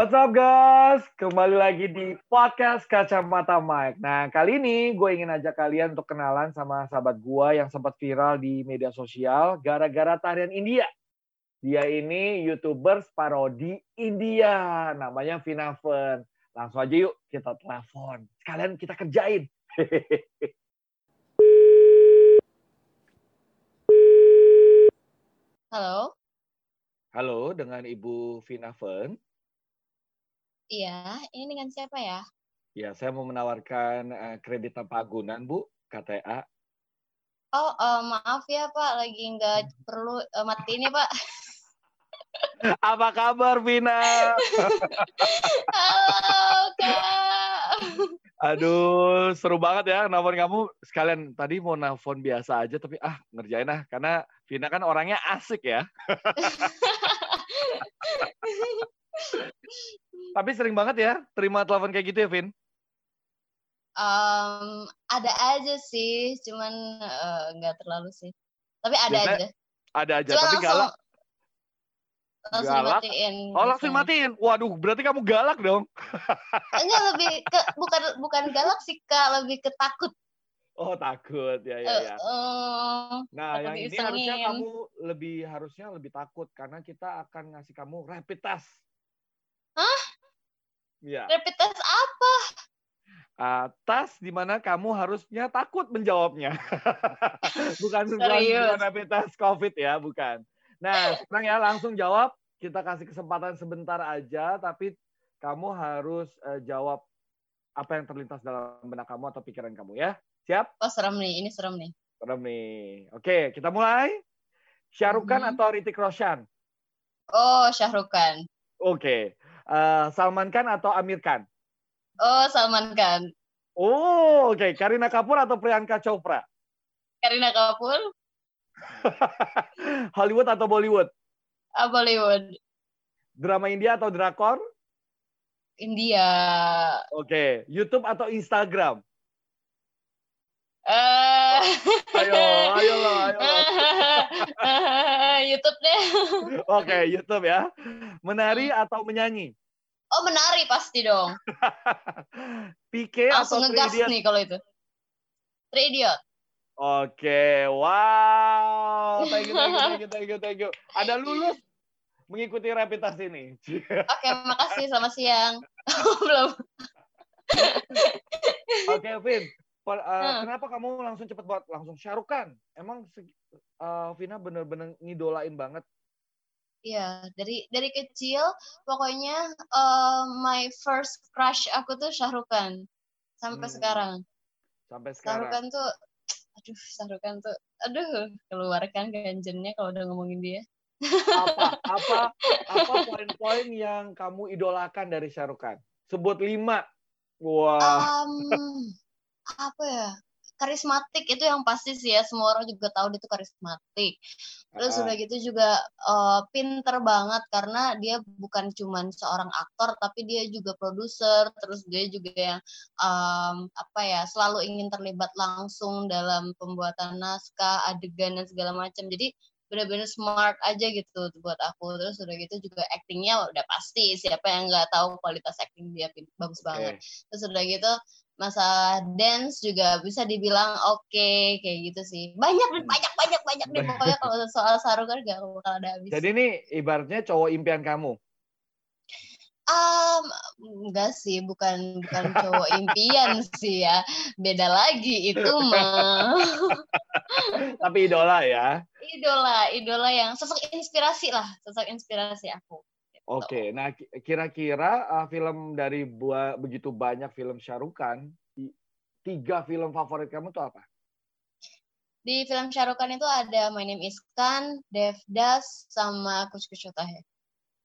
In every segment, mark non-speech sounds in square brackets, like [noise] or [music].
What's up guys? Kembali lagi di podcast Kacamata Mike. Nah, kali ini gue ingin ajak kalian untuk kenalan sama sahabat gue yang sempat viral di media sosial gara-gara tarian India. Dia ini YouTuber parodi India. Namanya Vina Fern. Langsung aja yuk kita telepon. Sekalian kita kerjain. [laughs] Halo, Halo, dengan Ibu Vina Fern. Iya, ini dengan siapa ya? Ya, saya mau menawarkan eh, kredit tanpa agunan, Bu, KTA. Oh, eh, maaf ya Pak, lagi nggak perlu eh, matiin ya Pak. [laughs] Apa kabar, Vina? [laughs] Halo Kak. Aduh, seru banget ya nelfon kamu. Sekalian tadi mau nelfon biasa aja, tapi ah ngerjain ah. Karena Vina kan orangnya asik ya. [laughs] Tapi sering banget ya terima telepon kayak gitu ya, Vin? Em, ada aja sih, cuman eh, nggak terlalu sih. Tapi ada Biasanya aja. Ada aja, Cuma tapi galak. langsung Galak? dimatiin. Oh, langsung matiin. Waduh, berarti kamu galak dong. Enggak lebih ke bukan bukan galak sih Kak, lebih ke takut. Oh, takut. Ya, ya, ya. eh, Nah, yang ini harusnya kamu lebih harusnya lebih takut karena kita akan ngasih kamu rapid test. Iya. rapid test apa? Ah, tes di mana kamu harusnya takut menjawabnya. [laughs] bukan bukan rapid test COVID ya, bukan. Nah, [laughs] sekarang ya langsung jawab. Kita kasih kesempatan sebentar aja, tapi kamu harus eh, jawab apa yang terlintas dalam benak kamu atau pikiran kamu ya. Siap? Oh serem nih, ini serem nih. Serem nih. Oke, kita mulai. Syarukan Mhm. atau Ritik Roshan? Oh Syahrukh Khan. Oke. Eh, Salman Khan atau Amir Khan? Oh Salman Khan. Oh, oke. Karina Kapoor atau Priyanka Chopra? Karina Kapoor. [laughs] Hollywood atau Bollywood? Ah, Bollywood. Drama India atau drakor? India. Oke. YouTube atau Instagram? Eh. Ayo, ayo lah, ayo. [laughs] YouTube deh. Oke, YouTube ya. Menari atau menyanyi? Oh menari pasti dong. [laughs] PK Langsung atau ngegas 3 nih kalau itu. Three Idiot. Oke, wow. Thank you, thank you, thank you, thank you, thank you. Ada lulus mengikuti rapid test ini. [laughs] Oke, makasih. Selamat siang. Belum. Oke, Vin. Uh, Hmm. Kenapa kamu langsung cepet banget? Langsung Syarukan. Emang uh, Vina bener-bener ngidolain banget. Iya, dari dari kecil pokoknya eh, my first crush aku tuh Syahrukh Khan. Sampai Hmm. sekarang. Sampai sekarang. Khan tuh aduh Syahrukh Khan tuh aduh keluarkan ganjennya kalau udah ngomongin dia. Apa, [laughs] apa, apa poin-poin yang kamu idolakan dari Syarukan? Sebut lima. Wah. Em, apa ya? Karismatik itu yang pasti sih ya semua orang juga tahu dia tuh karismatik. Terus Ah, udah gitu juga eh, pinter banget karena dia bukan cuman seorang aktor tapi dia juga produser. Terus dia juga yang em, apa ya selalu ingin terlibat langsung dalam pembuatan naskah, adegan dan segala macam. Jadi benar-benar smart aja gitu buat aku. Terus udah gitu juga actingnya udah pasti siapa yang nggak tahu kualitas acting dia bagus oke. banget. Terus udah gitu masalah dance juga bisa dibilang oke kayak gitu sih. Banyak Hmm. banyak banyak banyak deh pokoknya kalau soal Saru kan gak bakal ada habis. Jadi ini ibaratnya cowok impian kamu. Um, enggak sih, bukan bukan cowok [laughs] impian sih ya. Beda lagi itu mah. Tapi idola ya. idola, idola yang sosok inspirasi lah, sosok inspirasi aku. Oke, nah ki- kira-kira uh, film dari bua- begitu banyak film Syarukan, tiga film favorit kamu tuh apa? Di film Khan itu ada My Name Is Khan, Devdas, sama Kuch Kuch Hota Hai.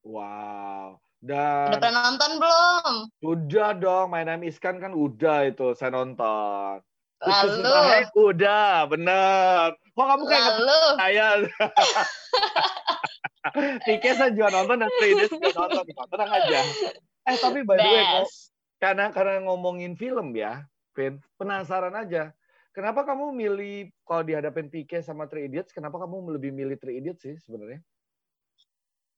Wow. Udah Dan pernah nonton belum? udah dong, My Name Is Khan kan udah itu saya nonton. Lalu, udah, bener. Kok kamu kayak lalu, percaya? [laughs] Tike saya juga nonton dan Idiots juga nonton. Tenang aja. Eh tapi by the way, kok, karena karena ngomongin film ya, Vin, penasaran aja. Kenapa kamu milih kalau dihadapin PK sama Three Idiots, kenapa kamu lebih milih Three Idiots sih sebenarnya?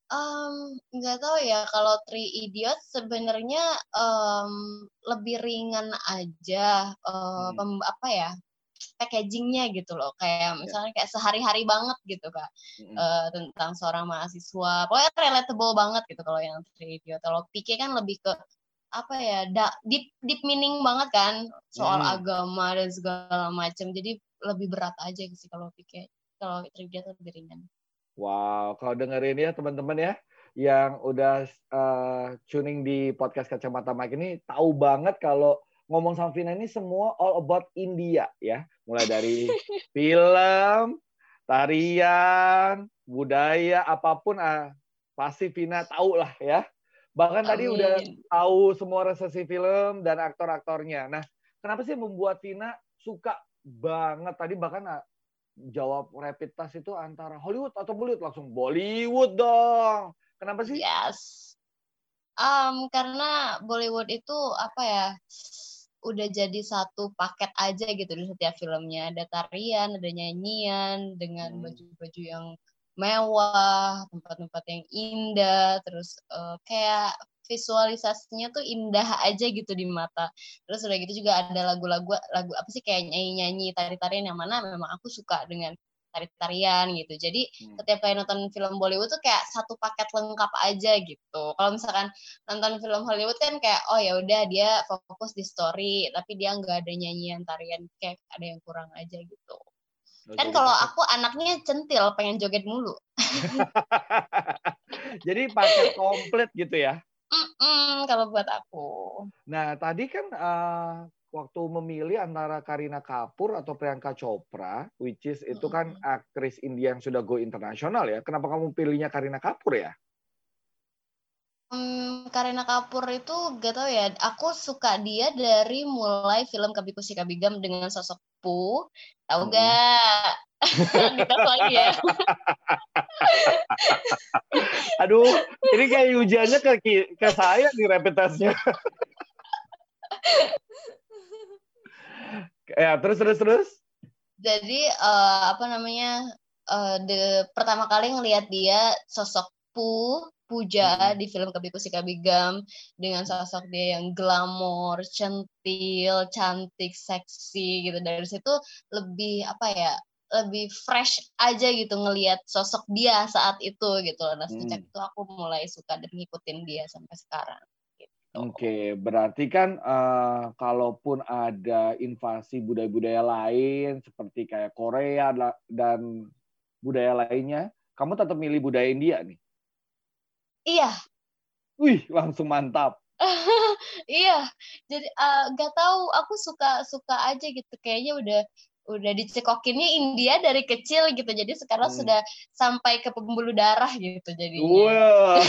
Um, nggak tahu ya kalau Three Idiots sebenarnya um, lebih ringan aja uh, hmm. pem, apa ya packagingnya gitu loh kayak ya. misalnya kayak sehari-hari banget gitu kak hmm. uh, tentang seorang mahasiswa pokoknya relatable banget gitu kalau yang Three Idiots kalau PK kan lebih ke apa ya da, deep deep meaning banget kan soal hmm. agama dan segala macam jadi lebih berat aja sih kalau PK kalau Three Idiots lebih ringan Wow, kalau dengerin ya teman-teman ya, yang udah uh, tuning di podcast Kacamata Mike ini tahu banget kalau ngomong sama Vina ini semua all about India ya. Mulai dari film, tarian, budaya, apa pun ah, pasti Vina tahu lah ya. Bahkan Amin. tadi udah tahu semua resesi film dan aktor-aktornya. Nah, kenapa sih membuat Vina suka banget tadi bahkan ah, jawab rapid test itu antara Hollywood atau Bollywood langsung Bollywood dong. Kenapa sih? Yes. Um, karena Bollywood itu apa ya? Udah jadi satu paket aja gitu di setiap filmnya ada tarian ada nyanyian dengan hmm. baju-baju yang mewah tempat-tempat yang indah terus uh, kayak visualisasinya tuh indah aja gitu di mata. Terus udah gitu juga ada lagu-lagu lagu apa sih kayak nyanyi-nyanyi tari-tarian yang mana memang aku suka dengan tari-tarian gitu. Jadi hmm. setiap kali nonton film Bollywood tuh kayak satu paket lengkap aja gitu. Kalau misalkan nonton film Hollywood kan kayak oh ya udah dia fokus di story, tapi dia nggak ada nyanyian tarian kayak ada yang kurang aja gitu. Oh, kan kalau aku anaknya centil, pengen joget mulu. [laughs] jadi paket komplit gitu ya? Mm-mm, kalau buat aku. Nah, tadi kan uh, waktu memilih antara Karina Kapoor atau Priyanka Chopra, which is itu kan aktris India yang sudah go internasional ya. Kenapa kamu pilihnya Karina Kapoor ya? Hmm, Karina Kapoor itu gak tau ya. Aku suka dia dari mulai film Kabiku Si Kabigam dengan sosok Pu. Tahu hmm. gak? [laughs] Lagi ya. [laughs] Aduh, ini kayak ujiannya ke ke saya nih rapid testnya. [laughs] ya, terus terus terus. Jadi uh, apa namanya? Uh, the pertama kali ngelihat dia sosok Pu Puja hmm. di film Kabiku Si Kabigam dengan sosok dia yang glamor, centil, cantik, seksi gitu. Dari situ lebih apa ya? lebih fresh aja gitu ngelihat sosok dia saat itu gitu Nah sejak hmm. itu aku mulai suka dan ngikutin dia sampai sekarang. Gitu. Oke, okay, berarti kan uh, kalaupun ada invasi budaya-budaya lain seperti kayak Korea dan budaya lainnya, kamu tetap milih budaya India nih? Iya. Wih, langsung mantap. [laughs] iya, jadi uh, gak tahu aku suka suka aja gitu kayaknya udah udah dicekokinnya India dari kecil gitu jadi sekarang hmm. sudah sampai ke pembuluh darah gitu jadi wow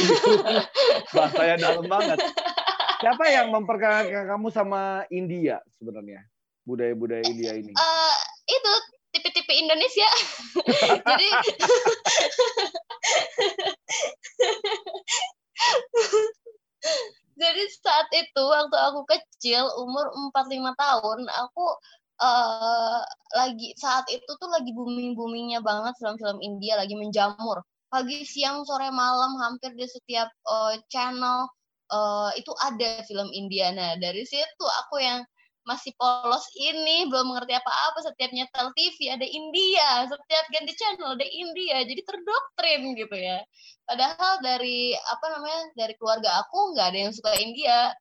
[laughs] bahasanya dalam banget [laughs] siapa yang memperkenalkan kamu sama India sebenarnya? Budaya-budaya India ini. Uh, itu tipe-tipe Indonesia. [laughs] Jadi [laughs] jadi saat itu waktu aku kecil umur 45 tahun aku uh, lagi saat itu tuh lagi booming boomingnya banget film-film India lagi menjamur. Pagi siang sore malam hampir di setiap uh, channel uh, itu ada film India nah dari situ aku yang masih polos ini belum mengerti apa-apa setiap nyetel TV ada India setiap ganti channel ada India jadi terdoktrin gitu ya padahal dari apa namanya dari keluarga aku nggak ada yang suka India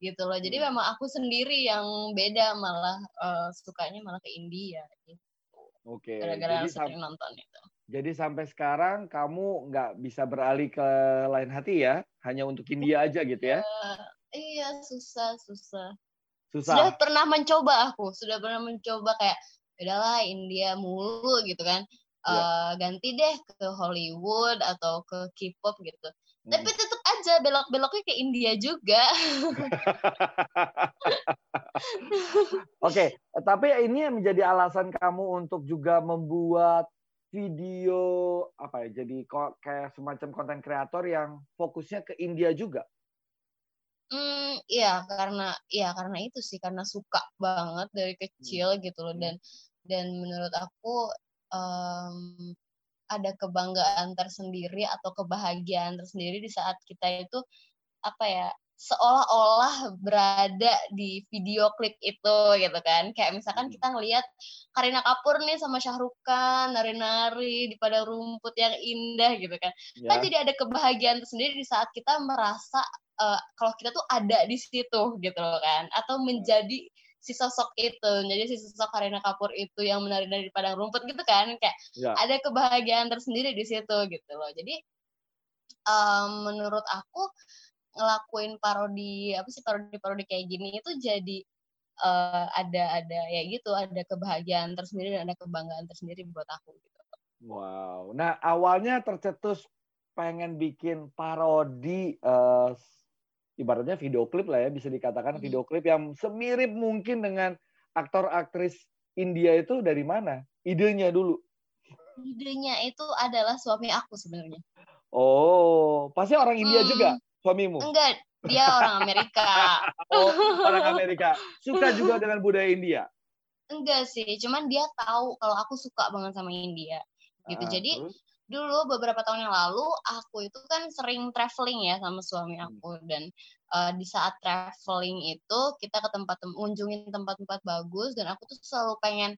gitu loh. Jadi hmm. memang aku sendiri yang beda malah uh, sukanya malah ke India gitu. Oke. Okay. Gara-gara sering nonton itu. Jadi sampai sekarang kamu nggak bisa beralih ke lain hati ya, hanya untuk India aja gitu ya? Uh, iya susah susah. Susah. Sudah pernah mencoba aku, sudah pernah mencoba kayak udahlah India mulu gitu kan. Uh, ganti deh ke Hollywood atau ke K-pop gitu. Hmm. Tapi tetap aja belok-beloknya ke India juga. [laughs] Oke, okay, tapi ini yang menjadi alasan kamu untuk juga membuat video apa ya? Jadi kok kayak semacam konten kreator yang fokusnya ke India juga. Hmm, iya karena iya karena itu sih karena suka banget dari kecil hmm. gitu loh dan dan menurut aku um, ada kebanggaan tersendiri atau kebahagiaan tersendiri di saat kita itu apa ya seolah-olah berada di video klip itu gitu kan. Kayak misalkan kita ngelihat Karina Kapur nih sama Syahrukan nari-nari di padang rumput yang indah gitu kan. Ya. kan jadi ada kebahagiaan tersendiri di saat kita merasa uh, kalau kita tuh ada di situ gitu loh kan. Atau menjadi si sosok itu jadi si sosok Karina Kapur itu yang menari-nari di padang rumput gitu kan. Kayak ya. ada kebahagiaan tersendiri di situ gitu loh. Jadi um, menurut aku ngelakuin parodi apa sih parodi-parodi kayak gini itu jadi uh, ada ada ya gitu ada kebahagiaan tersendiri dan ada kebanggaan tersendiri buat aku gitu. Wow. Nah awalnya tercetus pengen bikin parodi uh, ibaratnya video klip lah ya bisa dikatakan hmm. video klip yang semirip mungkin dengan aktor aktris India itu dari mana? Idenya dulu. Idenya itu adalah suami aku sebenarnya. Oh, pasti orang India hmm. juga suamimu? Enggak, dia orang Amerika. [laughs] oh, orang Amerika. Suka juga [laughs] dengan budaya India? Enggak sih, cuman dia tahu kalau aku suka banget sama India. Gitu. Ah, Jadi terus? dulu beberapa tahun yang lalu aku itu kan sering traveling ya sama suami hmm. aku dan uh, di saat traveling itu kita ke tempat mengunjungi tempat-tempat bagus dan aku tuh selalu pengen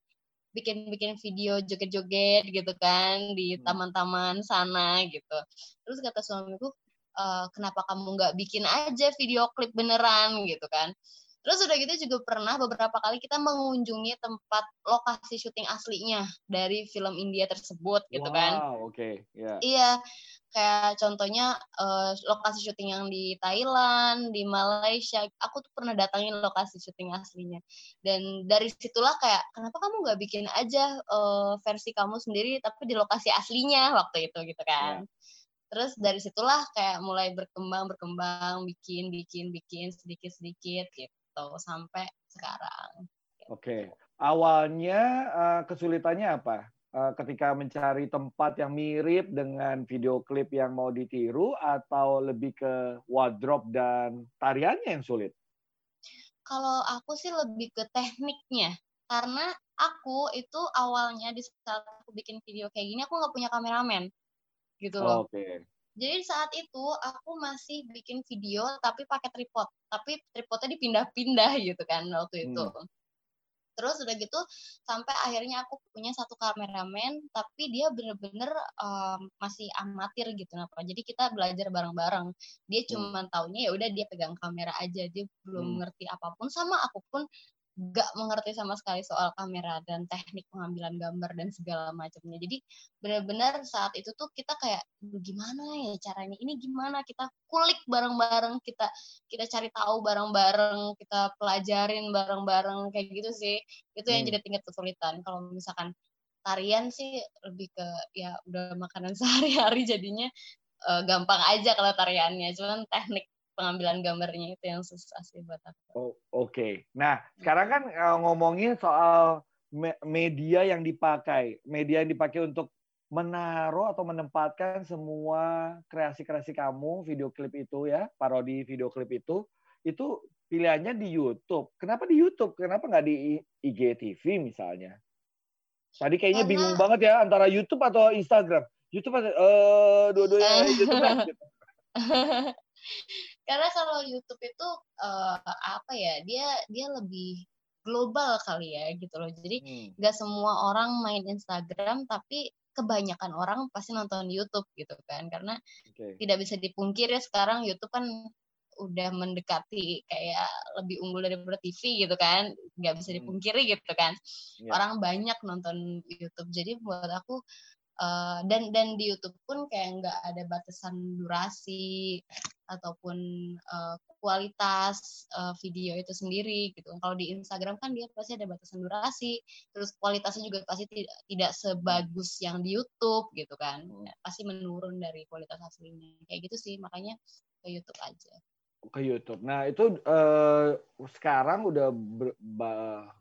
bikin-bikin video joget-joget gitu kan di hmm. taman-taman sana gitu. Terus kata suamiku, uh, kenapa kamu nggak bikin aja video klip beneran gitu kan terus udah gitu juga pernah beberapa kali kita mengunjungi tempat lokasi syuting aslinya dari film India tersebut gitu wow, kan oke okay. yeah. iya kayak contohnya uh, lokasi syuting yang di Thailand, di Malaysia, aku tuh pernah datangin lokasi syuting aslinya. Dan dari situlah kayak kenapa kamu nggak bikin aja uh, versi kamu sendiri tapi di lokasi aslinya waktu itu gitu kan. Yeah terus dari situlah kayak mulai berkembang berkembang bikin bikin bikin sedikit sedikit gitu sampai sekarang. Oke. Okay. awalnya uh, kesulitannya apa? Uh, ketika mencari tempat yang mirip dengan video klip yang mau ditiru atau lebih ke wardrobe dan tariannya yang sulit? Kalau aku sih lebih ke tekniknya. Karena aku itu awalnya di saat aku bikin video kayak gini aku nggak punya kameramen gitu loh. Oke. Okay. Jadi saat itu aku masih bikin video tapi pakai tripod, tapi tripodnya dipindah-pindah [laughs] gitu kan waktu itu. Hmm. Terus udah gitu sampai akhirnya aku punya satu kameramen tapi dia bener-bener um, masih amatir gitu apa. Jadi kita belajar bareng-bareng. Dia hmm. cuma taunya ya udah dia pegang kamera aja, dia belum hmm. ngerti apa pun sama aku pun gak mengerti sama sekali soal kamera dan teknik pengambilan gambar dan segala macamnya. Jadi benar-benar saat itu tuh kita kayak gimana ya caranya? Ini gimana? Kita kulik bareng-bareng kita kita cari tahu bareng-bareng kita pelajarin bareng-bareng kayak gitu sih. Itu yang hmm. jadi tingkat kesulitan. Kalau misalkan tarian sih lebih ke ya udah makanan [laughs] sehari-hari jadinya uh, gampang aja kalau tariannya. Cuman teknik pengambilan gambarnya itu yang susah sih buat aku. Oh, Oke, okay. nah sekarang kan uh, ngomongin soal me media yang dipakai, media yang dipakai untuk menaruh atau menempatkan semua kreasi-kreasi kamu, video klip itu ya, parodi video klip itu, itu pilihannya di YouTube. Kenapa di YouTube? Kenapa nggak di IGTV misalnya? Tadi kayaknya Karena... bingung banget ya antara YouTube atau Instagram. YouTube atau uh, dua-duanya YouTube kan? [laughs] Karena kalau YouTube itu uh, apa ya dia dia lebih global kali ya gitu loh jadi hmm. nggak hmm. semua orang main Instagram tapi kebanyakan orang pasti nonton YouTube gitu kan karena okay. tidak bisa dipungkiri ya sekarang YouTube kan udah mendekati kayak lebih unggul daripada TV gitu kan nggak bisa hmm. dipungkiri gitu kan yeah. orang banyak nonton YouTube jadi buat aku uh, dan dan di YouTube pun kayak nggak ada batasan durasi ataupun uh, kualitas uh, video itu sendiri gitu. Kalau di Instagram kan dia pasti ada batasan durasi, terus kualitasnya juga pasti tidak tidak sebagus yang di YouTube gitu kan. Hmm. Pasti menurun dari kualitas aslinya. Kayak gitu sih, makanya ke YouTube aja. Ke YouTube. Nah, itu uh, sekarang udah ber,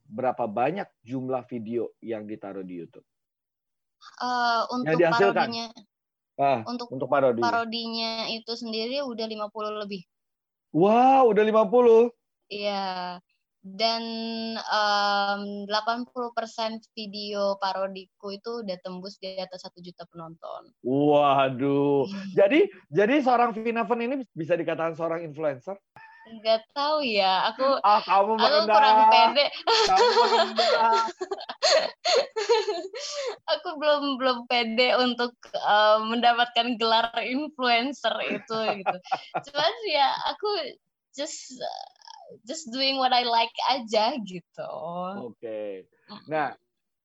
berapa banyak jumlah video yang ditaruh di YouTube? Uh, untuk yang parodinya ah, untuk, untuk parodi. parodinya itu sendiri udah 50 lebih. Wow, udah 50. Iya. dan um, 80% video parodiku itu udah tembus di atas satu juta penonton. Waduh. jadi jadi seorang Vina Fen ini bisa dikatakan seorang influencer? Enggak tahu ya. Aku [laughs] ah, kamu aku kurang pede. Kamu [laughs] aku belum belum pede untuk uh, mendapatkan gelar influencer itu gitu. [laughs] Cuman ya aku just just doing what I like aja gitu. Oke. Okay. Nah,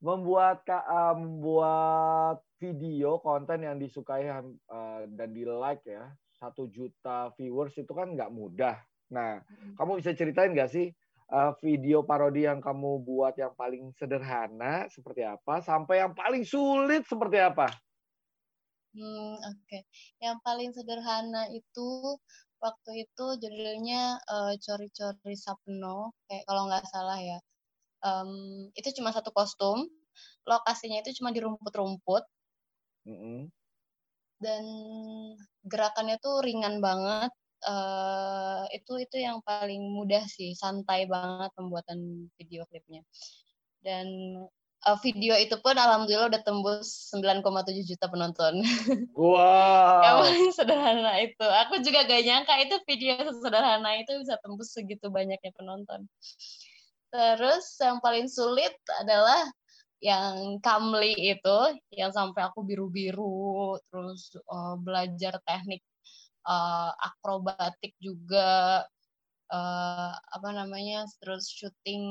membuat uh, membuat video konten yang disukai uh, dan di like ya satu juta viewers itu kan nggak mudah. Nah, hmm. kamu bisa ceritain nggak sih uh, video parodi yang kamu buat yang paling sederhana seperti apa, sampai yang paling sulit seperti apa? Hmm, oke. Okay. Yang paling sederhana itu waktu itu judulnya uh, Cori-Cori Sapno, kayak kalau nggak salah ya. Um, itu cuma satu kostum, lokasinya itu cuma di rumput-rumput. Mm -hmm. Dan gerakannya tuh ringan banget. Uh, itu itu yang paling mudah sih, santai banget pembuatan video klipnya. Dan uh, video itu pun alhamdulillah udah tembus 9,7 juta penonton. [laughs] Wow. yang paling sederhana itu. Aku juga gak nyangka itu video sederhana itu bisa tembus segitu banyaknya penonton. Terus yang paling sulit adalah yang Kamli itu, yang sampai aku biru-biru, terus uh, belajar teknik uh, akrobatik juga, uh, apa namanya terus syuting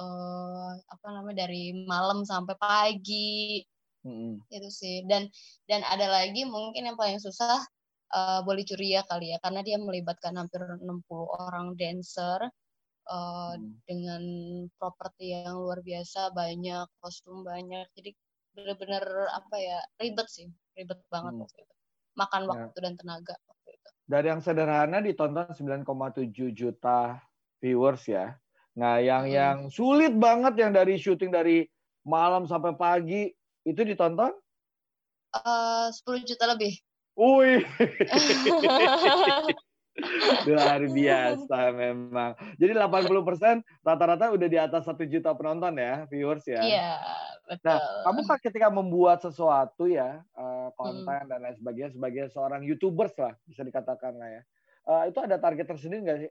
uh, apa namanya dari malam sampai pagi mm-hmm. itu sih dan dan ada lagi mungkin yang paling susah uh, boleh curia kali ya karena dia melibatkan hampir 60 orang dancer uh, hmm. dengan properti yang luar biasa banyak kostum banyak jadi benar-benar apa ya ribet sih ribet banget hmm. Waktu makan ya. waktu dan tenaga dari yang sederhana ditonton 9,7 juta viewers ya. Nah, yang hmm. yang sulit banget yang dari syuting dari malam sampai pagi itu ditonton? Uh, 10 juta lebih. Wih. [laughs] Luar biasa memang. Jadi 80% rata-rata udah di atas satu juta penonton ya, viewers ya. Iya, betul. Nah, kamu kan ketika membuat sesuatu ya, eh, konten hmm. dan lain sebagainya sebagai seorang YouTubers lah, bisa dikatakan lah ya. Uh, itu ada target tersendiri nggak sih?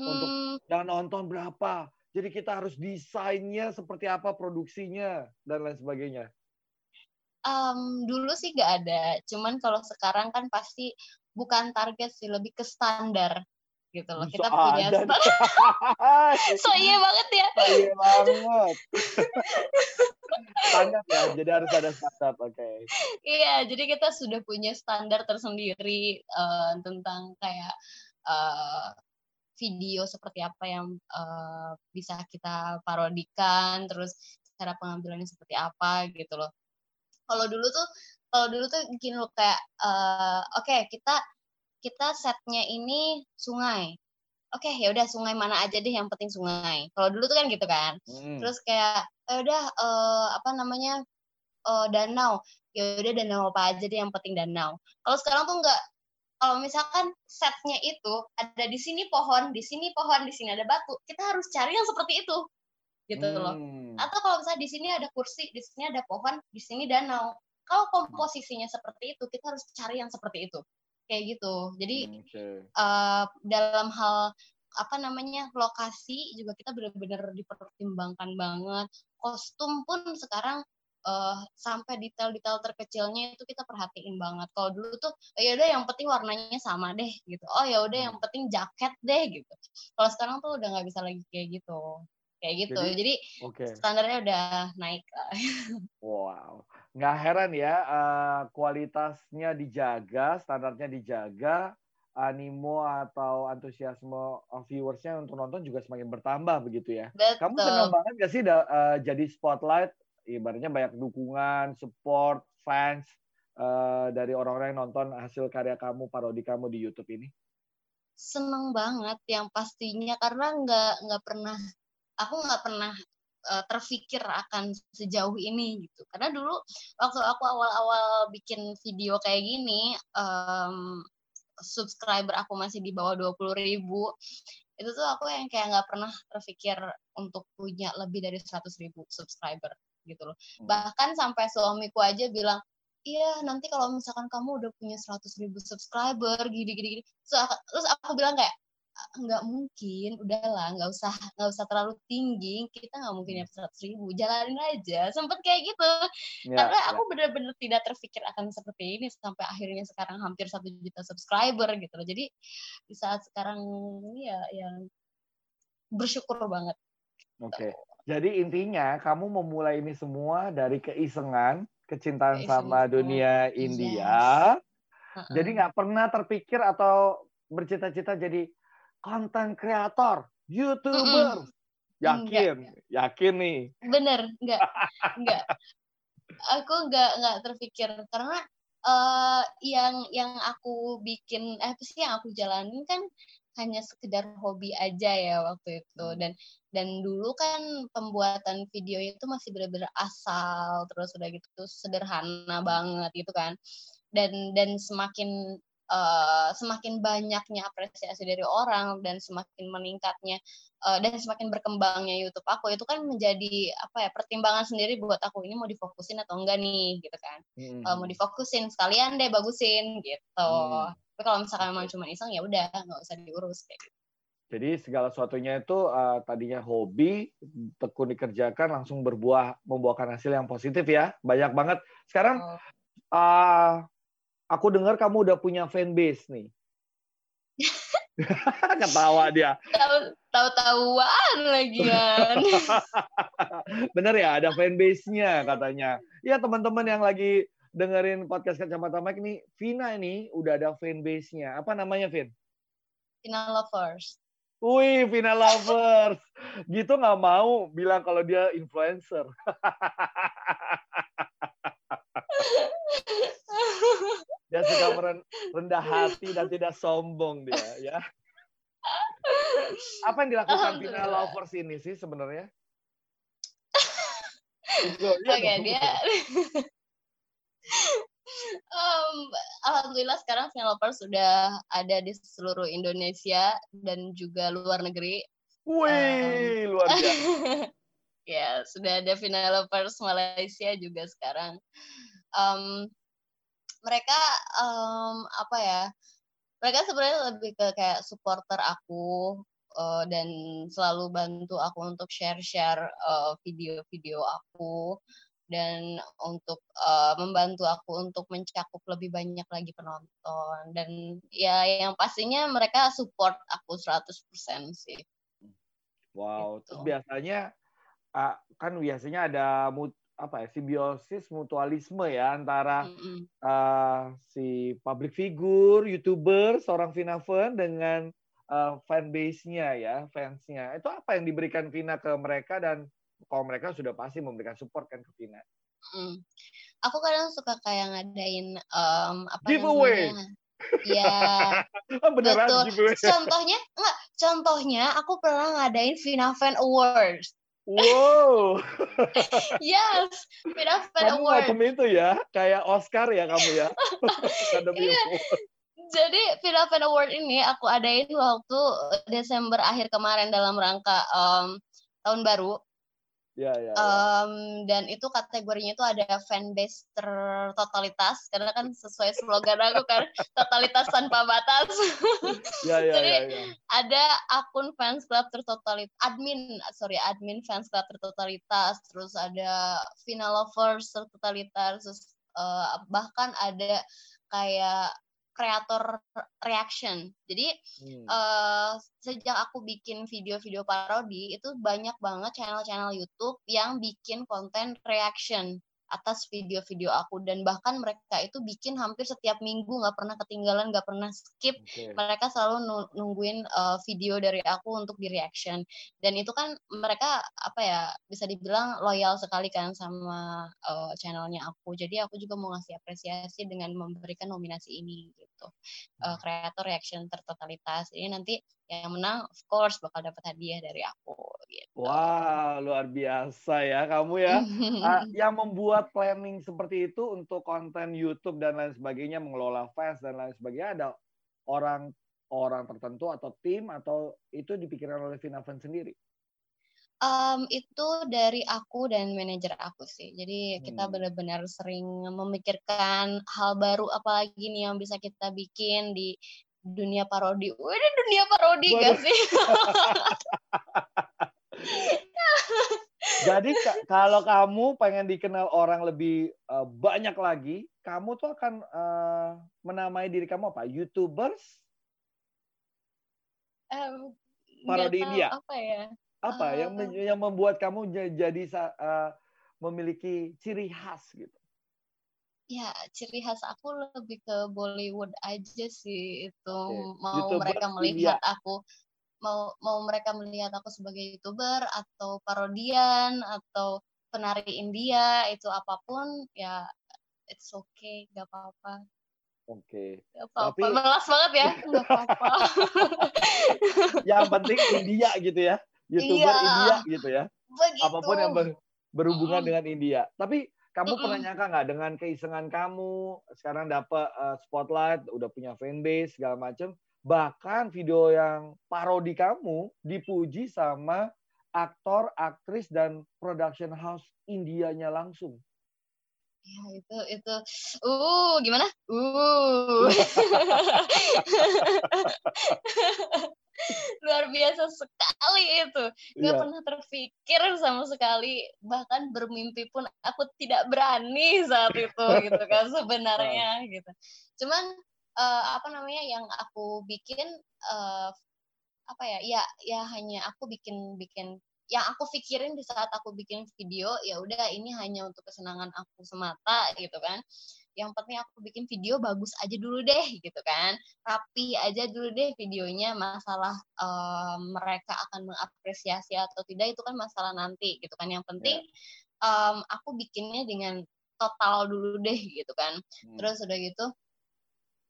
Hmm. Untuk yang nonton berapa? Jadi kita harus desainnya seperti apa, produksinya dan lain sebagainya. Um, dulu sih nggak ada, cuman kalau sekarang kan pasti bukan target sih lebih ke standar gitu loh kita so punya standar [laughs] so iya banget ya. So iya banget. Standar ya jadi harus ada standar oke. Okay. iya jadi kita sudah punya standar tersendiri uh, tentang kayak uh, video seperti apa yang uh, bisa kita parodikan terus cara pengambilannya seperti apa gitu loh. Kalau dulu tuh kalau dulu tuh bikin lo kayak uh, oke okay, kita kita setnya ini sungai oke okay, ya udah sungai mana aja deh yang penting sungai kalau dulu tuh kan gitu kan hmm. terus kayak ya udah uh, apa namanya uh, danau ya udah danau apa aja deh yang penting danau kalau sekarang tuh enggak kalau misalkan setnya itu ada di sini pohon, di sini pohon, di sini ada batu, kita harus cari yang seperti itu, gitu hmm. loh. Atau kalau misalnya di sini ada kursi, di sini ada pohon, di sini danau. Kalau komposisinya seperti itu, kita harus cari yang seperti itu. Kayak gitu. Jadi okay. uh, eh, dalam hal apa namanya lokasi juga kita benar-benar dipertimbangkan banget. Kostum pun sekarang uh, sampai detail-detail terkecilnya itu kita perhatiin banget. Kalau dulu tuh oh, ya udah yang penting warnanya sama deh gitu. Oh ya udah yang hmm. penting jaket deh gitu. Kalau sekarang tuh udah nggak bisa lagi kayak gitu kayak gitu. Jadi, Jadi okay. standarnya udah naik. [laughs] wow, nggak heran ya uh, kualitasnya dijaga, standarnya dijaga, animo atau antusiasme viewersnya untuk nonton juga semakin bertambah begitu ya. Betul. Kamu senang banget gak sih uh, jadi spotlight? Ibaratnya banyak dukungan, support, fans uh, dari orang-orang yang nonton hasil karya kamu, parodi kamu di YouTube ini seneng banget yang pastinya karena nggak nggak pernah aku nggak pernah uh, terfikir akan sejauh ini gitu. Karena dulu waktu aku awal-awal bikin video kayak gini um, subscriber aku masih di bawah dua puluh ribu itu tuh aku yang kayak nggak pernah terpikir untuk punya lebih dari 100 ribu subscriber gitu loh. Hmm. bahkan sampai suamiku aja bilang iya nanti kalau misalkan kamu udah punya 100 ribu subscriber gini gini gini. Terus aku bilang kayak nggak mungkin udahlah nggak usah nggak usah terlalu tinggi kita nggak mungkin ya seratus ribu jalanin aja sempet kayak gitu ya, karena ya. aku benar-benar tidak terpikir akan seperti ini sampai akhirnya sekarang hampir satu juta subscriber gitu loh jadi di saat sekarang ya yang bersyukur banget oke okay. jadi intinya kamu memulai ini semua dari keisengan kecintaan keisengan. sama dunia India yes. Jadi nggak pernah terpikir atau bercita-cita jadi konten kreator, youtuber. Mm -mm. Yakin, enggak. yakin nih. Bener, enggak, [laughs] enggak. Aku enggak enggak terpikir karena uh, yang yang aku bikin eh, apa sih yang aku jalanin kan hanya sekedar hobi aja ya waktu itu hmm. dan dan dulu kan pembuatan video itu masih benar-benar asal terus udah gitu sederhana banget gitu kan dan dan semakin uh, semakin banyaknya apresiasi dari orang dan semakin meningkatnya uh, dan semakin berkembangnya YouTube aku itu kan menjadi apa ya pertimbangan sendiri buat aku ini mau difokusin atau enggak nih gitu kan hmm. uh, mau difokusin sekalian deh bagusin gitu hmm. tapi kalau misalkan memang cuma iseng ya udah nggak usah diurus kayak gitu. Jadi segala sesuatunya itu uh, tadinya hobi, tekun dikerjakan langsung berbuah membuahkan hasil yang positif ya. Banyak banget. Sekarang oh. uh, Aku dengar kamu udah punya fanbase nih. [laughs] Ketawa dia. Tahu-tahuan lagi kan. [laughs] Bener ya, ada fanbase-nya katanya. Ya teman-teman yang lagi dengerin podcast Kacamata Mike ini, Vina ini udah ada fanbase-nya. Apa namanya, Vin? Vina Lovers. Wih, Vina Lovers. Gitu nggak mau bilang kalau dia influencer. [laughs] dia suka rendah hati dan tidak sombong dia ya apa yang dilakukan Vina Lovers ini sih sebenarnya Oke, okay, dia um, Alhamdulillah sekarang Lovers sudah ada di seluruh Indonesia dan juga luar negeri. Wih, um, luar biasa. [laughs] ya, sudah ada Vina Lovers Malaysia juga sekarang. Um, mereka um, apa ya mereka sebenarnya lebih ke kayak supporter aku uh, dan selalu bantu aku untuk share-share uh, video-video aku dan untuk uh, membantu aku untuk mencakup lebih banyak lagi penonton dan ya yang pastinya mereka support aku 100% sih. Wow, gitu. biasanya kan biasanya ada apa ya simbiosis mutualisme ya antara mm -hmm. uh, si public figure, youtuber, seorang Vina Fern dengan uh, fanbase-nya ya, fansnya. Itu apa yang diberikan Vina ke mereka dan kalau mereka sudah pasti memberikan support kan ke Vina. Mm. Aku kadang suka kayak ngadain um, apa giveaway. namanya? Ya. [laughs] Beneran betul. giveaway. Contohnya enggak, contohnya aku pernah ngadain Vina Fan Awards. Wow. yes, Film Fan kamu Award. Kamu itu ya, kayak Oscar ya kamu ya. [laughs] iya. Jadi Film Fan Award ini aku adain waktu Desember akhir kemarin dalam rangka um, tahun baru. Ya, ya, ya. Um, dan itu kategorinya itu ada fanbase tertotalitas karena kan sesuai slogan aku kan [laughs] totalitas tanpa batas. ya, ya, Jadi ya, ya. ada akun fans club tertotalitas, admin sorry admin fans club tertotalitas, terus ada final lovers tertotalitas, terus uh, bahkan ada kayak kreator reaction. Jadi hmm. uh, sejak aku bikin video-video parodi itu banyak banget channel-channel YouTube yang bikin konten reaction atas video-video aku. Dan bahkan mereka itu bikin hampir setiap minggu nggak pernah ketinggalan nggak pernah skip. Okay. mereka selalu nungguin uh, video dari aku untuk di reaction. Dan itu kan mereka apa ya bisa dibilang loyal sekali kan sama uh, channelnya aku. Jadi aku juga mau ngasih apresiasi dengan memberikan nominasi ini gitu. Uh, kreator reaction tertotalitas. Ini nanti yang menang of course bakal dapat hadiah dari aku gitu. Wah, luar biasa ya kamu ya. uh, [laughs] yang membuat planning seperti itu untuk konten YouTube dan lain sebagainya, mengelola fans dan lain sebagainya ada orang orang tertentu atau tim atau itu dipikirkan oleh Vinavan sendiri? Um, itu dari aku dan manajer aku sih. Jadi kita hmm. benar-benar sering memikirkan hal baru apalagi nih yang bisa kita bikin di dunia parodi. Wih, dunia parodi Waduh. gak sih? [laughs] [laughs] Jadi kalau kamu pengen dikenal orang lebih uh, banyak lagi, kamu tuh akan uh, menamai diri kamu apa? YouTubers? Um, parodi India. Apa ya? Apa uh, yang yang membuat kamu jadi uh, memiliki ciri khas gitu? Ya, ciri khas aku lebih ke Bollywood aja sih itu. Okay. Mau YouTuber mereka melihat India. aku mau mau mereka melihat aku sebagai youtuber atau parodian atau penari India itu apa pun ya it's okay gak apa-apa Oke. Okay. apa-apa. Tapi melas banget ya. [laughs] Gak apa-apa. [laughs] yang penting India gitu ya. YouTuber iya. India gitu ya. Begitu. Apa pun yang ber, berhubungan dengan India. Tapi kamu mm -mm. pernah nyangka nggak dengan keisengan kamu sekarang dapat uh, spotlight, udah punya fanbase segala macam, bahkan video yang parodi kamu dipuji sama aktor, aktris dan production house Indianya langsung. Ya itu itu uh gimana? Uh. [laughs] Luar biasa sekali itu. Gak yeah. pernah terpikir sama sekali. Bahkan bermimpi pun aku tidak berani saat itu gitu kan [laughs] sebenarnya gitu. Cuman uh, apa namanya yang aku bikin uh, apa ya? Ya ya hanya aku bikin bikin yang aku pikirin di saat aku bikin video ya udah ini hanya untuk kesenangan aku semata gitu kan yang penting aku bikin video bagus aja dulu deh gitu kan rapi aja dulu deh videonya masalah um, mereka akan mengapresiasi atau tidak itu kan masalah nanti gitu kan yang penting um, aku bikinnya dengan total dulu deh gitu kan hmm. terus udah gitu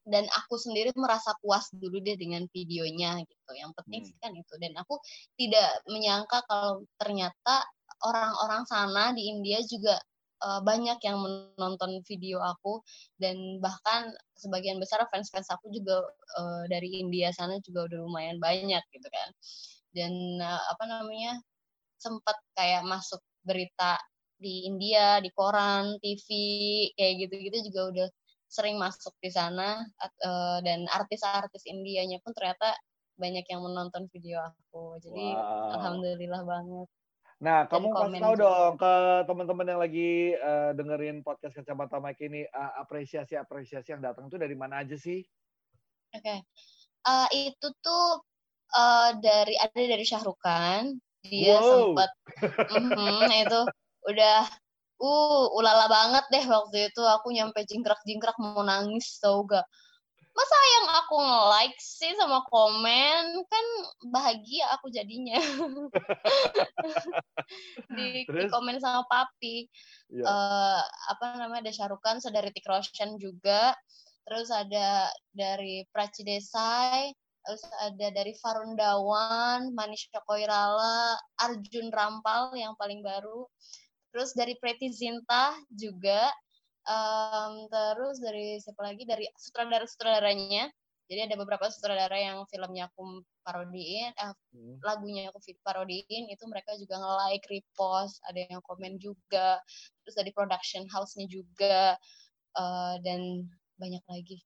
dan aku sendiri merasa puas dulu deh dengan videonya gitu. Yang penting hmm. sih kan itu dan aku tidak menyangka kalau ternyata orang-orang sana di India juga uh, banyak yang menonton video aku dan bahkan sebagian besar fans-fans aku juga uh, dari India sana juga udah lumayan banyak gitu kan. Dan uh, apa namanya? sempat kayak masuk berita di India, di koran, TV, kayak gitu-gitu juga udah sering masuk di sana uh, dan artis-artis Indianya pun ternyata banyak yang menonton video aku. Jadi wow. alhamdulillah banget. Nah, dan kamu kasih tahu dong ke teman-teman yang lagi uh, dengerin podcast Kacamata Mike ini uh, apresiasi-apresiasi yang datang tuh dari mana aja sih? Oke. Okay. Uh, itu tuh uh, dari ada dari Syahrukan. Dia wow. sempat [laughs] mm -hmm, itu udah uh ulala banget deh waktu itu. Aku nyampe jingkrak-jingkrak mau nangis tau gak? Masa yang aku nge-like sih sama komen? Kan bahagia aku jadinya. [laughs] Di, di komen sama papi. Yeah. Iya. uh, apa namanya ada Syarukan dari Tik Roshan juga. Terus ada dari Praci Desai terus ada dari Farun Dawan Manisha Koirala Arjun Rampal yang paling baru terus dari Pretty Zinta juga um, terus dari siapa lagi? Dari sutradara sutradaranya jadi ada beberapa sutradara yang filmnya aku parodiin eh, hmm. lagunya aku parodiin itu mereka juga nge-like repost ada yang komen juga terus dari production house-nya juga uh, dan banyak lagi.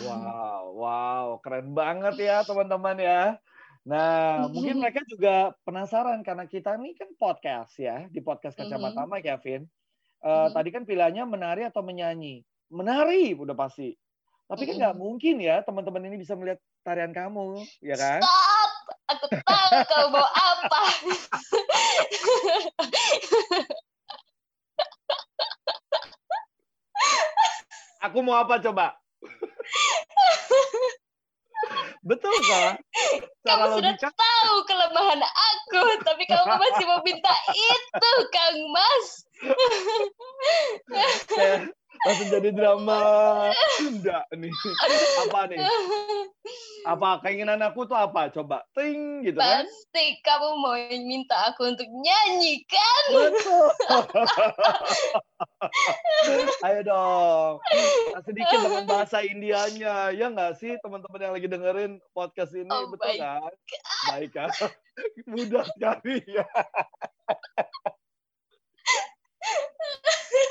Wow wow keren banget ya teman-teman ya Nah, mungkin mereka juga penasaran karena kita ini kan podcast ya, di podcast Kacamata mm-hmm. Kevin. Uh, mm-hmm. Tadi kan pilihannya menari atau menyanyi. Menari udah pasti. Tapi kan nggak mungkin ya teman-teman ini bisa melihat tarian kamu, ya kan? Stop! Aku tahu kau mau apa. Aku mau apa coba? Betul kan? [laughs] Kamu sudah logika... tahu kelemahan aku, tapi kamu masih mau minta itu, Kang Mas. saya, [laughs] [laughs] langsung jadi drama Sunda nih. Apa nih? Apa keinginan aku tuh apa? Coba ting gitu kan? Pasti kamu mau minta aku untuk nyanyi kan? Betul. Ayo dong. Nah, sedikit dengan bahasa Indianya. Ya nggak sih teman-teman yang lagi dengerin podcast ini? Oh, Betul kan? Baik kan? Mudah sekali ya.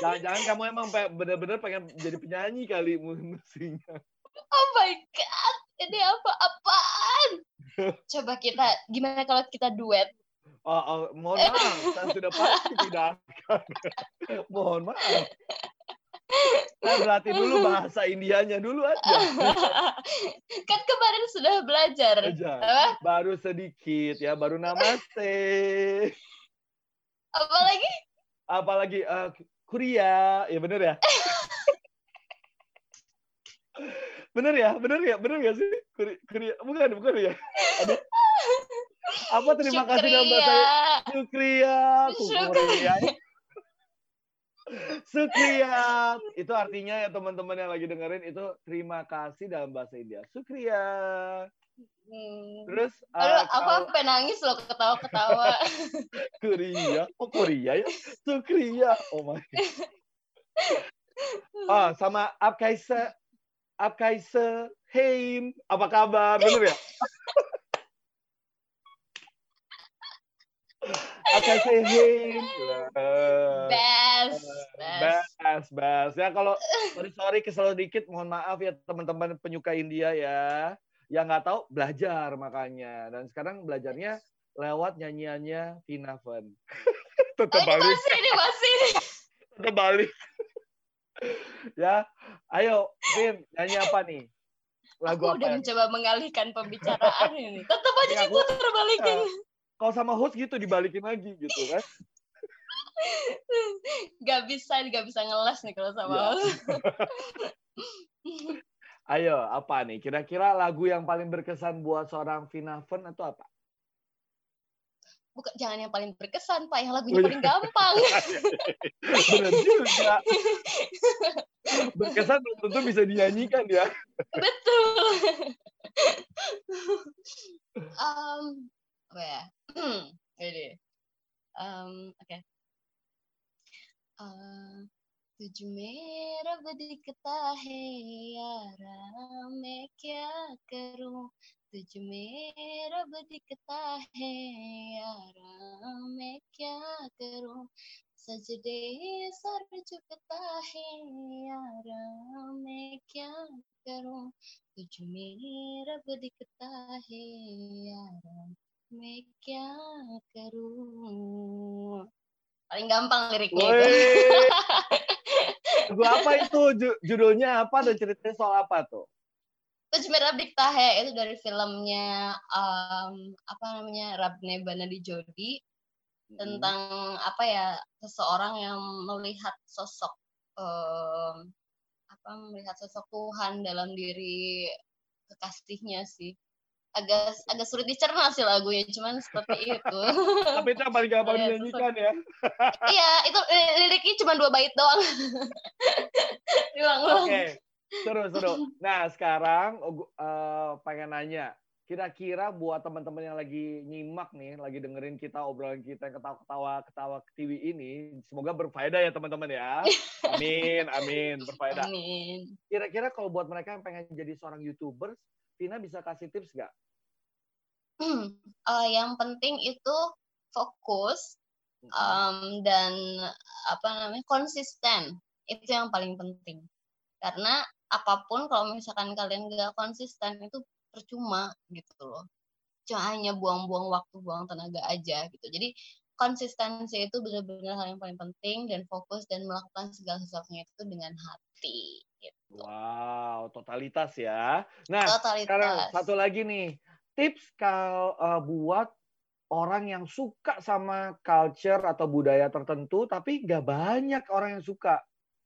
Jangan-jangan kamu emang bener-bener pengen jadi penyanyi kali mestinya. Oh my god, ini apa-apaan? Coba kita, gimana kalau kita duet? Oh, oh, mohon maaf, saya sudah pasti tidak akan. mohon maaf. Saya berlatih dulu bahasa Indianya dulu aja. kan kemarin sudah belajar. aja. Apa? Baru sedikit ya, baru namaste. Apalagi? Apalagi eh, Korea, ya [laughs] bener ya? bener ya, bener ya, bener ya sih? Korea, bukan, bukan ya? Ada. Apa terima kasih dalam bahasa Sukriya, Syukria. Korea. Sukriya. [laughs] Itu artinya ya teman-teman yang lagi dengerin itu terima kasih dalam bahasa India. Sukriya. Hmm. Terus Aduh, aku kalau sampai nangis loh ketawa-ketawa. [laughs] Korea, oh Korea ya, Sukriya. Oh my. [laughs] Ah, sama Abkaise, Abkaise, Hein, apa kabar? Bener ya? Abkaise, Hein. Eh, Best. Best. Bas, bas. Ya kalau sorry sorry kesel dikit, mohon maaf ya teman-teman penyuka India ya. Yang nggak tahu belajar makanya. Dan sekarang belajarnya lewat nyanyiannya Tina Fen. Oh, [laughs] Tetap ini balik, masih, ini masih. [laughs] tetap balik. [laughs] ya, ayo Vin, nyanyi apa nih? Lagu Aku apa? udah ya? mencoba mengalihkan pembicaraan ini. Tetap aja Ya, aku- diputar balikin. Kalau sama host gitu dibalikin lagi gitu kan? Gak bisa, gak bisa ngeles nih kalau sama Ya. host. Ayo, apa nih? Kira-kira lagu yang paling berkesan buat seorang Vina Fen itu apa? Bukan, jangan yang paling berkesan, Pak. Yang Oh, lagunya iya. paling gampang. [laughs] Bener juga. Berkesan belum tentu bisa dinyanyikan ya. Betul. um, apa ya? Ini. Um, Oke. Uh, तुझ में रब दिखता है यारा, मैं क्या करूँ? तुझ में रब दिखता है यारा, मैं क्या करूँ? सजदे सर झुकता है यारा, मैं क्या करूँ? तुझ में रब दिखता है यारा, मैं क्या करूँ? Paling gampang liriknya itu Woi. [laughs] Lagu apa itu? Ju- Judulnya apa dan ceritanya soal apa tuh? Tujuh Merah Diktahe itu dari filmnya um, apa namanya Rabne Banadi Jodi tentang apa ya seseorang yang melihat sosok um, apa melihat sosok Tuhan dalam diri kekasihnya sih agak agak sulit dicerna sih lagunya cuman seperti itu [laughs] Tapi itu paling gampang Iya, dinyanyikan ya. iya itu liriknya cuma dua bait doang [laughs] diulang-ulang Oke. Seru, seru. Nah, sekarang eh, pengen nanya. Kira-kira buat teman-teman yang lagi nyimak nih, lagi dengerin kita obrolan kita yang ketawa-ketawa ketawa ke TV ini, semoga berfaedah ya teman-teman ya. [laughs] Amin, amin, berfaedah. Amin. Kira-kira kalau buat mereka yang pengen jadi seorang YouTuber, Tina bisa kasih tips nggak? Eh, yang penting itu fokus um, dan apa namanya konsisten. Itu yang paling penting. Karena apa pun kalau misalkan kalian nggak konsisten itu percuma gitu loh. Cuma hanya buang-buang waktu buang tenaga aja gitu. Jadi konsistensi itu benar-benar hal yang paling penting dan fokus dan melakukan segala sesuatunya itu dengan hati. Wow, totalitas ya. Nah, totalitas sekarang satu lagi nih, tips kalau eh, buat orang yang suka sama culture atau budaya tertentu, tapi nggak banyak orang yang suka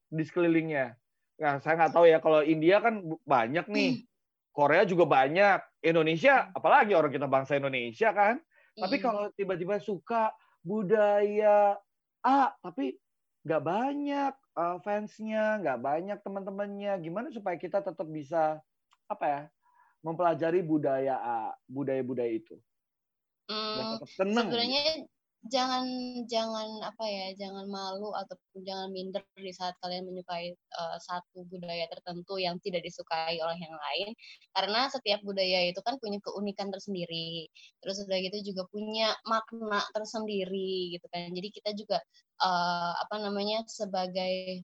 di sekelilingnya. Nah, saya nggak tahu ya kalau India kan banyak nih, Korea juga banyak, Indonesia apalagi orang kita bangsa Indonesia kan. Tapi Mm. kalau tiba-tiba suka budaya A, tapi nggak banyak uh, fansnya, nggak banyak teman-temannya. Gimana supaya kita tetap bisa apa ya mempelajari budaya budaya-budaya itu? Hmm, sebenarnya jangan jangan apa ya jangan malu ataupun jangan minder di saat kalian menyukai uh, satu budaya tertentu yang tidak disukai oleh yang lain karena setiap budaya itu kan punya keunikan tersendiri terus udah gitu juga punya makna tersendiri gitu kan jadi kita juga uh, apa namanya sebagai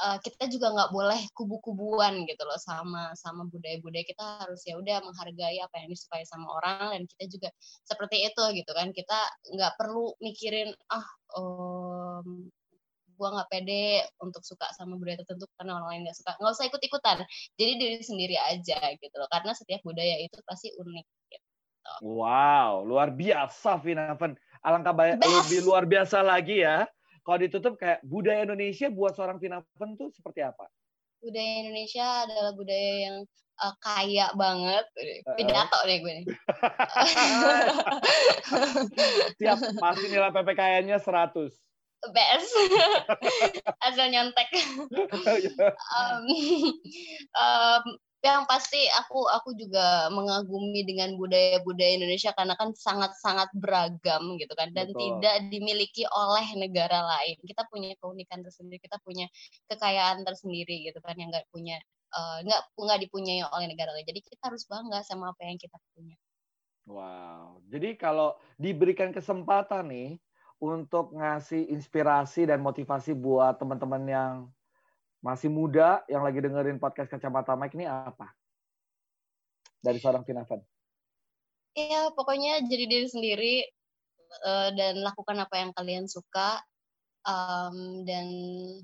uh, kita juga nggak boleh kubu-kubuan gitu loh sama sama budaya-budaya. Kita harus ya udah menghargai apa yang disukai sama orang dan kita juga seperti itu gitu kan. Kita nggak perlu mikirin ah um, gua nggak pede untuk suka sama budaya tertentu karena orang lain nggak suka. Nggak usah ikut-ikutan. Jadi diri sendiri aja gitu loh. Karena setiap budaya itu pasti unik gitu. wow luar biasa Vinavan alangkah banyak lebih luar biasa lagi ya. Kalau ditutup kayak budaya Indonesia buat seorang Vinaven tuh seperti apa? Budaya Indonesia adalah budaya yang uh, kaya banget. Pidato deh gue nih. [laughs] Tiap pasti nilai PPKN-nya 100 best. [laughs] Asal nyontek. [laughs] Um, um, yang pasti aku aku juga mengagumi dengan budaya-budaya Indonesia karena kan sangat-sangat beragam gitu kan dan Betul. tidak dimiliki oleh negara lain. Kita punya keunikan tersendiri, kita punya kekayaan tersendiri gitu kan yang nggak punya uh, nggak nggak dipunyai oleh negara lain. Jadi kita harus bangga sama apa yang kita punya. Wow. Jadi kalau diberikan kesempatan nih untuk ngasih inspirasi dan motivasi buat teman-teman yang masih muda yang lagi dengerin podcast Kacamata Mike ini apa? Dari seorang Vinavan. Iya, pokoknya jadi diri sendiri uh, dan lakukan apa yang kalian suka um, dan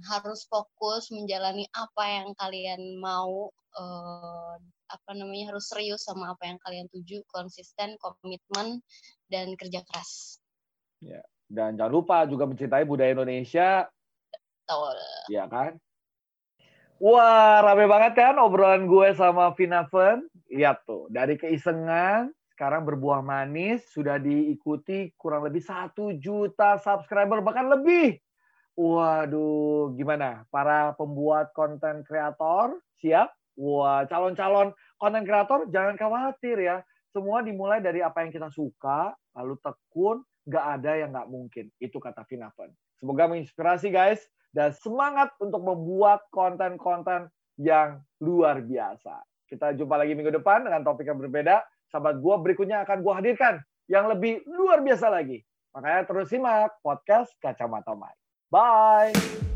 harus fokus menjalani apa yang kalian mau uh, apa namanya harus serius sama apa yang kalian tuju, konsisten, komitmen dan kerja keras. Ya, dan jangan lupa juga mencintai budaya Indonesia. Betul. Ya kan? Wah, rame banget kan obrolan gue sama Vinaven. Lihat tuh, dari keisengan sekarang berbuah manis, sudah diikuti kurang lebih satu juta subscriber, bahkan lebih. Waduh, gimana? Para pembuat konten kreator siap? Wah, calon-calon konten kreator jangan khawatir ya. Semua dimulai dari apa yang kita suka, lalu tekun, nggak ada yang nggak mungkin. Itu kata Vinaven. Semoga menginspirasi guys dan semangat untuk membuat konten-konten yang luar biasa. Kita jumpa lagi minggu depan dengan topik yang berbeda. Sahabat gua berikutnya akan gua hadirkan yang lebih luar biasa lagi. Makanya terus simak podcast Kacamata Mike. Bye.